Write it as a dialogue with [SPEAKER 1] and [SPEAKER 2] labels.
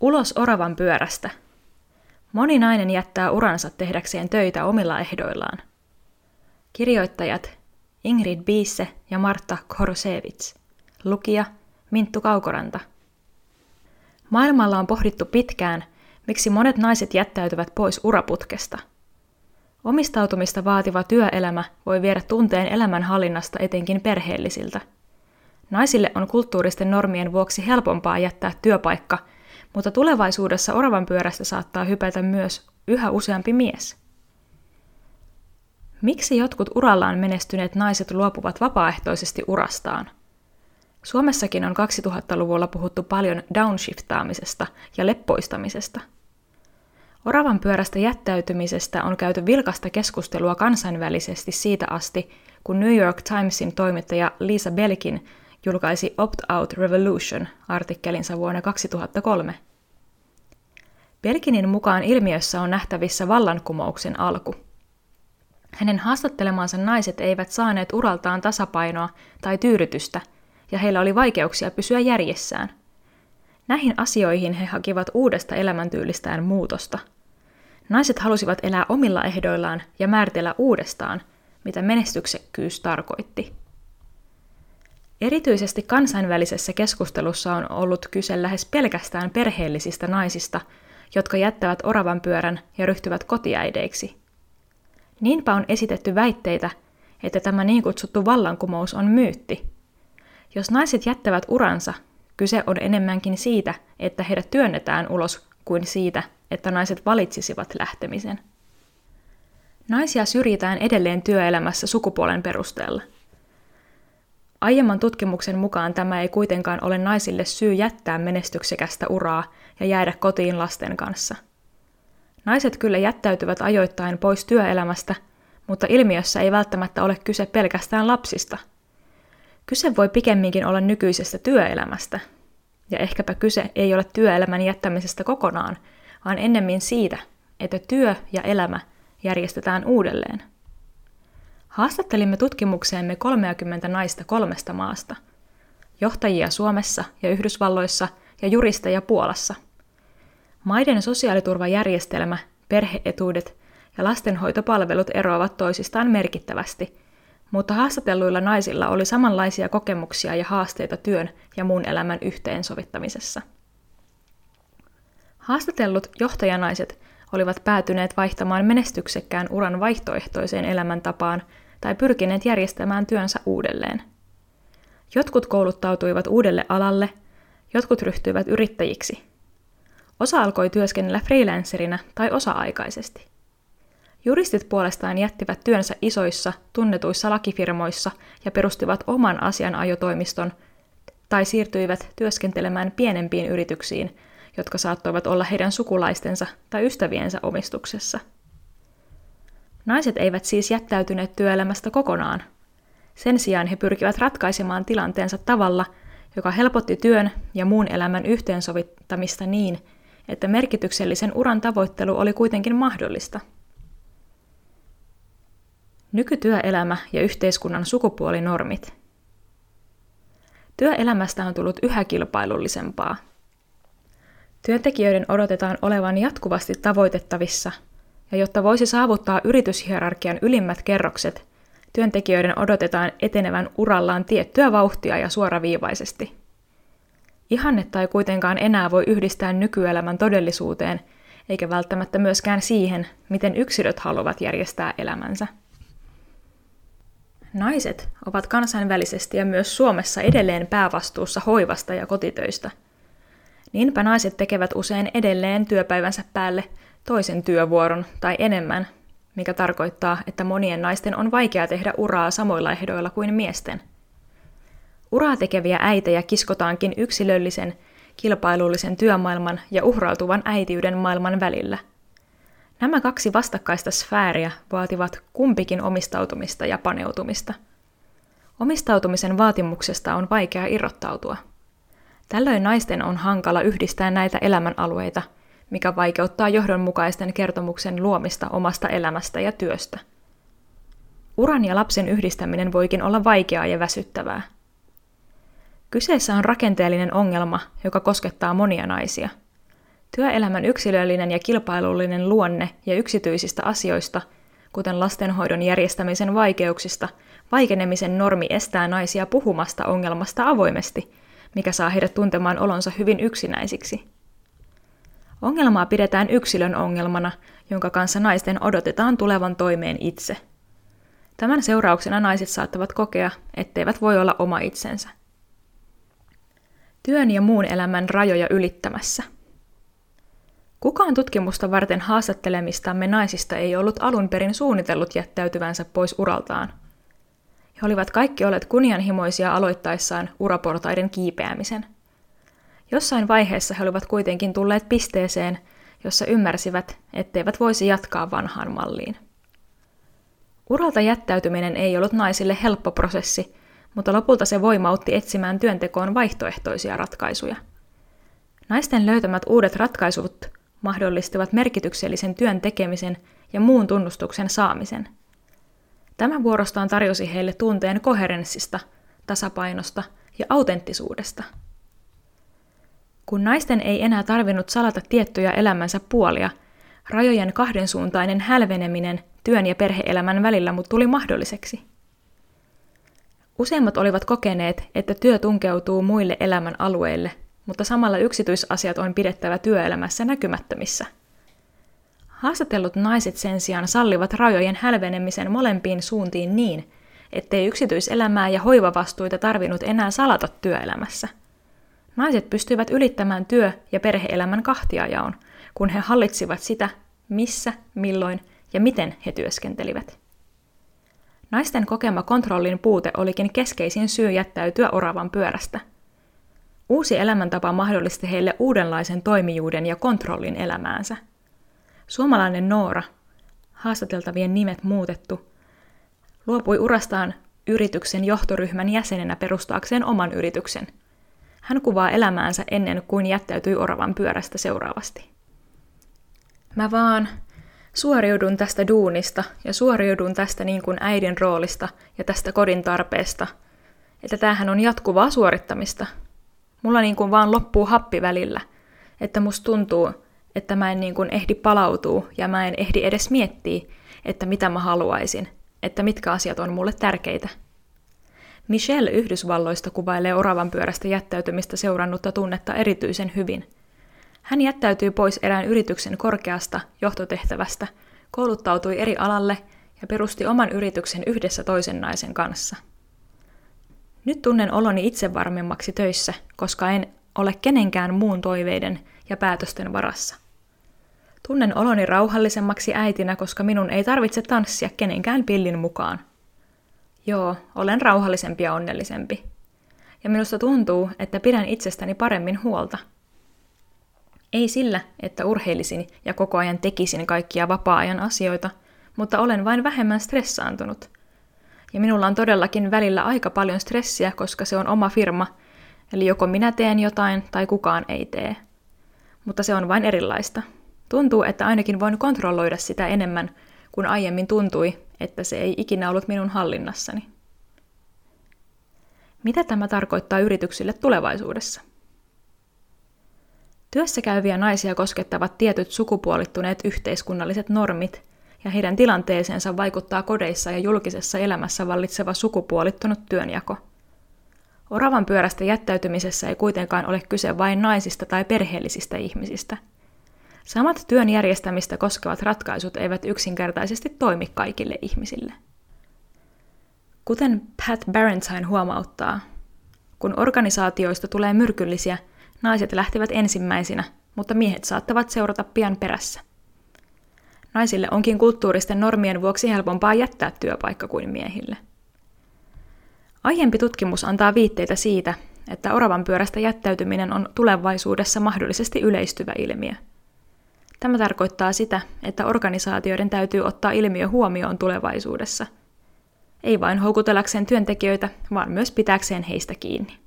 [SPEAKER 1] Ulos oravan pyörästä. Moni nainen jättää uransa tehdäkseen töitä omilla ehdoillaan. Kirjoittajat Ingrid Biisse ja Marta Korosevits. Lukija Minttu Kaukoranta. Maailmalla on pohdittu pitkään, miksi monet naiset jättäytyvät pois uraputkesta. Omistautumista vaativa työelämä voi viedä tunteen elämänhallinnasta etenkin perheellisiltä. Naisille on kulttuuristen normien vuoksi helpompaa jättää työpaikka – mutta tulevaisuudessa oravan pyörästä saattaa hypätä myös yhä useampi mies. Miksi jotkut urallaan menestyneet naiset luopuvat vapaaehtoisesti urastaan? Suomessakin on 2000-luvulla puhuttu paljon downshiftaamisesta ja leppoistamisesta. Oravan pyörästä jättäytymisestä on käyty vilkasta keskustelua kansainvälisesti siitä asti, kun New York Timesin toimittaja Lisa Belkin julkaisi Opt-out Revolution artikkelinsa vuonna 2003. Belkinin mukaan ilmiössä on nähtävissä vallankumouksen alku. Hänen haastattelemansa naiset eivät saaneet uraltaan tasapainoa tai tyydytystä, ja heillä oli vaikeuksia pysyä järjessään. Näihin asioihin he hakivat uudesta elämäntyylistään muutosta. Naiset halusivat elää omilla ehdoillaan ja määritellä uudestaan, mitä menestyksekkyys tarkoitti. Erityisesti kansainvälisessä keskustelussa on ollut kyse lähes pelkästään perheellisistä naisista, jotka jättävät oravan pyörän ja ryhtyvät kotiäideiksi. Niinpä on esitetty väitteitä, että tämä niin kutsuttu vallankumous on myytti. Jos naiset jättävät uransa, kyse on enemmänkin siitä, että heidät työnnetään ulos, kuin siitä, että naiset valitsisivat lähtemisen. Naisia syrjitään edelleen työelämässä sukupuolen perusteella – Aiemman tutkimuksen mukaan tämä ei kuitenkaan ole naisille syy jättää menestyksekästä uraa ja jäädä kotiin lasten kanssa. Naiset kyllä jättäytyvät ajoittain pois työelämästä, mutta ilmiössä ei välttämättä ole kyse pelkästään lapsista. Kyse voi pikemminkin olla nykyisestä työelämästä. Ja ehkäpä kyse ei ole työelämän jättämisestä kokonaan, vaan ennemmin siitä, että työ ja elämä järjestetään uudelleen. Haastattelimme tutkimukseemme 30 naista kolmesta maasta. Johtajia Suomessa ja Yhdysvalloissa ja juristeja Puolassa. Maiden sosiaaliturvajärjestelmä, perheetuudet ja lastenhoitopalvelut eroavat toisistaan merkittävästi, mutta haastatelluilla naisilla oli samanlaisia kokemuksia ja haasteita työn ja muun elämän yhteensovittamisessa. Haastatellut johtajanaiset olivat päätyneet vaihtamaan menestyksekkään uran vaihtoehtoiseen elämäntapaan tai pyrkineet järjestämään työnsä uudelleen. Jotkut kouluttautuivat uudelle alalle, jotkut ryhtyivät yrittäjiksi. Osa alkoi työskennellä freelancerina tai osa-aikaisesti. Juristit puolestaan jättivät työnsä isoissa, tunnetuissa lakifirmoissa ja perustivat oman asianajotoimiston tai siirtyivät työskentelemään pienempiin yrityksiin, jotka saattoivat olla heidän sukulaistensa tai ystäviensä omistuksessa – Naiset eivät siis jättäytyneet työelämästä kokonaan. Sen sijaan he pyrkivät ratkaisemaan tilanteensa tavalla, joka helpotti työn ja muun elämän yhteensovittamista niin, että merkityksellisen uran tavoittelu oli kuitenkin mahdollista. Nykytyöelämä ja yhteiskunnan sukupuolinormit. Työelämästä on tullut yhä kilpailullisempaa. Työntekijöiden odotetaan olevan jatkuvasti tavoitettavissa – ja jotta voisi saavuttaa yrityshierarkian ylimmät kerrokset, työntekijöiden odotetaan etenevän urallaan tiettyä vauhtia ja suoraviivaisesti. Ihannetta ei kuitenkaan enää voi yhdistää nykyelämän todellisuuteen, eikä välttämättä myöskään siihen, miten yksilöt haluavat järjestää elämänsä. Naiset ovat kansainvälisesti ja myös Suomessa edelleen päävastuussa hoivasta ja kotitöistä. Niinpä naiset tekevät usein edelleen työpäivänsä päälle toisen työvuoron tai enemmän, mikä tarkoittaa, että monien naisten on vaikea tehdä uraa samoilla ehdoilla kuin miesten. Uraa tekeviä äitejä kiskotaankin yksilöllisen, kilpailullisen työmaailman ja uhrautuvan äitiyden maailman välillä. Nämä kaksi vastakkaista sfääriä vaativat kumpikin omistautumista ja paneutumista. Omistautumisen vaatimuksesta on vaikea irrottautua. Tällöin naisten on hankala yhdistää näitä elämänalueita – mikä vaikeuttaa johdonmukaisten kertomuksen luomista omasta elämästä ja työstä. Uran ja lapsen yhdistäminen voikin olla vaikeaa ja väsyttävää. Kyseessä on rakenteellinen ongelma, joka koskettaa monia naisia. Työelämän yksilöllinen ja kilpailullinen luonne ja yksityisistä asioista, kuten lastenhoidon järjestämisen vaikeuksista, vaikenemisen normi estää naisia puhumasta ongelmasta avoimesti, mikä saa heidät tuntemaan olonsa hyvin yksinäisiksi. Ongelmaa pidetään yksilön ongelmana, jonka kanssa naisten odotetaan tulevan toimeen itse. Tämän seurauksena naiset saattavat kokea, etteivät voi olla oma itsensä. Työn ja muun elämän rajoja ylittämässä – Kukaan tutkimusta varten haastattelemistamme naisista ei ollut alun perin suunnitellut jättäytyvänsä pois uraltaan. He olivat kaikki olleet kunnianhimoisia aloittaessaan uraportaiden kiipeämisen. Jossain vaiheessa he olivat kuitenkin tulleet pisteeseen, jossa ymmärsivät, etteivät voisi jatkaa vanhaan malliin. Uralta jättäytyminen ei ollut naisille helppo prosessi, mutta lopulta se voimautti etsimään työntekoon vaihtoehtoisia ratkaisuja. Naisten löytämät uudet ratkaisut mahdollistivat merkityksellisen työn tekemisen ja muun tunnustuksen saamisen. Tämä vuorostaan tarjosi heille tunteen koherenssista, tasapainosta ja autenttisuudesta. Kun naisten ei enää tarvinnut salata tiettyjä elämänsä puolia, rajojen kahdensuuntainen hälveneminen työn ja perheelämän välillä mut tuli mahdolliseksi. Useimmat olivat kokeneet, että työ tunkeutuu muille elämän alueille mutta samalla yksityisasiat on pidettävä työelämässä näkymättömissä. Haastatellut naiset sen sijaan sallivat rajojen hälvenemisen molempiin suuntiin niin, ettei yksityiselämää ja hoivavastuita tarvinnut enää salata työelämässä. Naiset pystyivät ylittämään työ- ja perheelämän kahtiajaon, kun he hallitsivat sitä, missä, milloin ja miten he työskentelivät. Naisten kokema kontrollin puute olikin keskeisin syy jättäytyä oravan pyörästä – Uusi elämäntapa mahdollisti heille uudenlaisen toimijuuden ja kontrollin elämäänsä. Suomalainen Noora, haastateltavien nimet muutettu, luopui urastaan yrityksen johtoryhmän jäsenenä perustaakseen oman yrityksen. Hän kuvaa elämäänsä ennen kuin jättäytyi oravan pyörästä seuraavasti. Mä vaan suoriudun tästä duunista ja suoriudun tästä niin kuin äidin roolista ja tästä kodin tarpeesta, että tämähän on jatkuvaa suorittamista – Mulla niin kuin vaan loppuu happi välillä, että musta tuntuu, että mä en niin kuin ehdi palautua ja mä en ehdi edes miettiä, että mitä mä haluaisin, että mitkä asiat on mulle tärkeitä. Michelle Yhdysvalloista kuvailee oravan pyörästä jättäytymistä seurannutta tunnetta erityisen hyvin. Hän jättäytyi pois erään yrityksen korkeasta johtotehtävästä, kouluttautui eri alalle ja perusti oman yrityksen yhdessä toisen naisen kanssa – nyt tunnen oloni itsevarmemmaksi töissä, koska en ole kenenkään muun toiveiden ja päätösten varassa. Tunnen oloni rauhallisemmaksi äitinä, koska minun ei tarvitse tanssia kenenkään pillin mukaan. Joo, olen rauhallisempi ja onnellisempi. Ja minusta tuntuu, että pidän itsestäni paremmin huolta. Ei sillä, että urheilisin ja koko ajan tekisin kaikkia vapaa-ajan asioita, mutta olen vain vähemmän stressaantunut – ja minulla on todellakin välillä aika paljon stressiä, koska se on oma firma, eli joko minä teen jotain tai kukaan ei tee. Mutta se on vain erilaista. Tuntuu, että ainakin voin kontrolloida sitä enemmän, kun aiemmin tuntui, että se ei ikinä ollut minun hallinnassani. Mitä tämä tarkoittaa yrityksille tulevaisuudessa? Työssä käyviä naisia koskettavat tietyt sukupuolittuneet yhteiskunnalliset normit, ja heidän tilanteeseensa vaikuttaa kodeissa ja julkisessa elämässä vallitseva sukupuolittunut työnjako. Oravan pyörästä jättäytymisessä ei kuitenkaan ole kyse vain naisista tai perheellisistä ihmisistä. Samat työn järjestämistä koskevat ratkaisut eivät yksinkertaisesti toimi kaikille ihmisille. Kuten Pat Barentine huomauttaa, kun organisaatioista tulee myrkyllisiä, naiset lähtevät ensimmäisinä, mutta miehet saattavat seurata pian perässä. Naisille onkin kulttuuristen normien vuoksi helpompaa jättää työpaikka kuin miehille. Aiempi tutkimus antaa viitteitä siitä, että oravan pyörästä jättäytyminen on tulevaisuudessa mahdollisesti yleistyvä ilmiö. Tämä tarkoittaa sitä, että organisaatioiden täytyy ottaa ilmiö huomioon tulevaisuudessa. Ei vain houkutellakseen työntekijöitä, vaan myös pitääkseen heistä kiinni.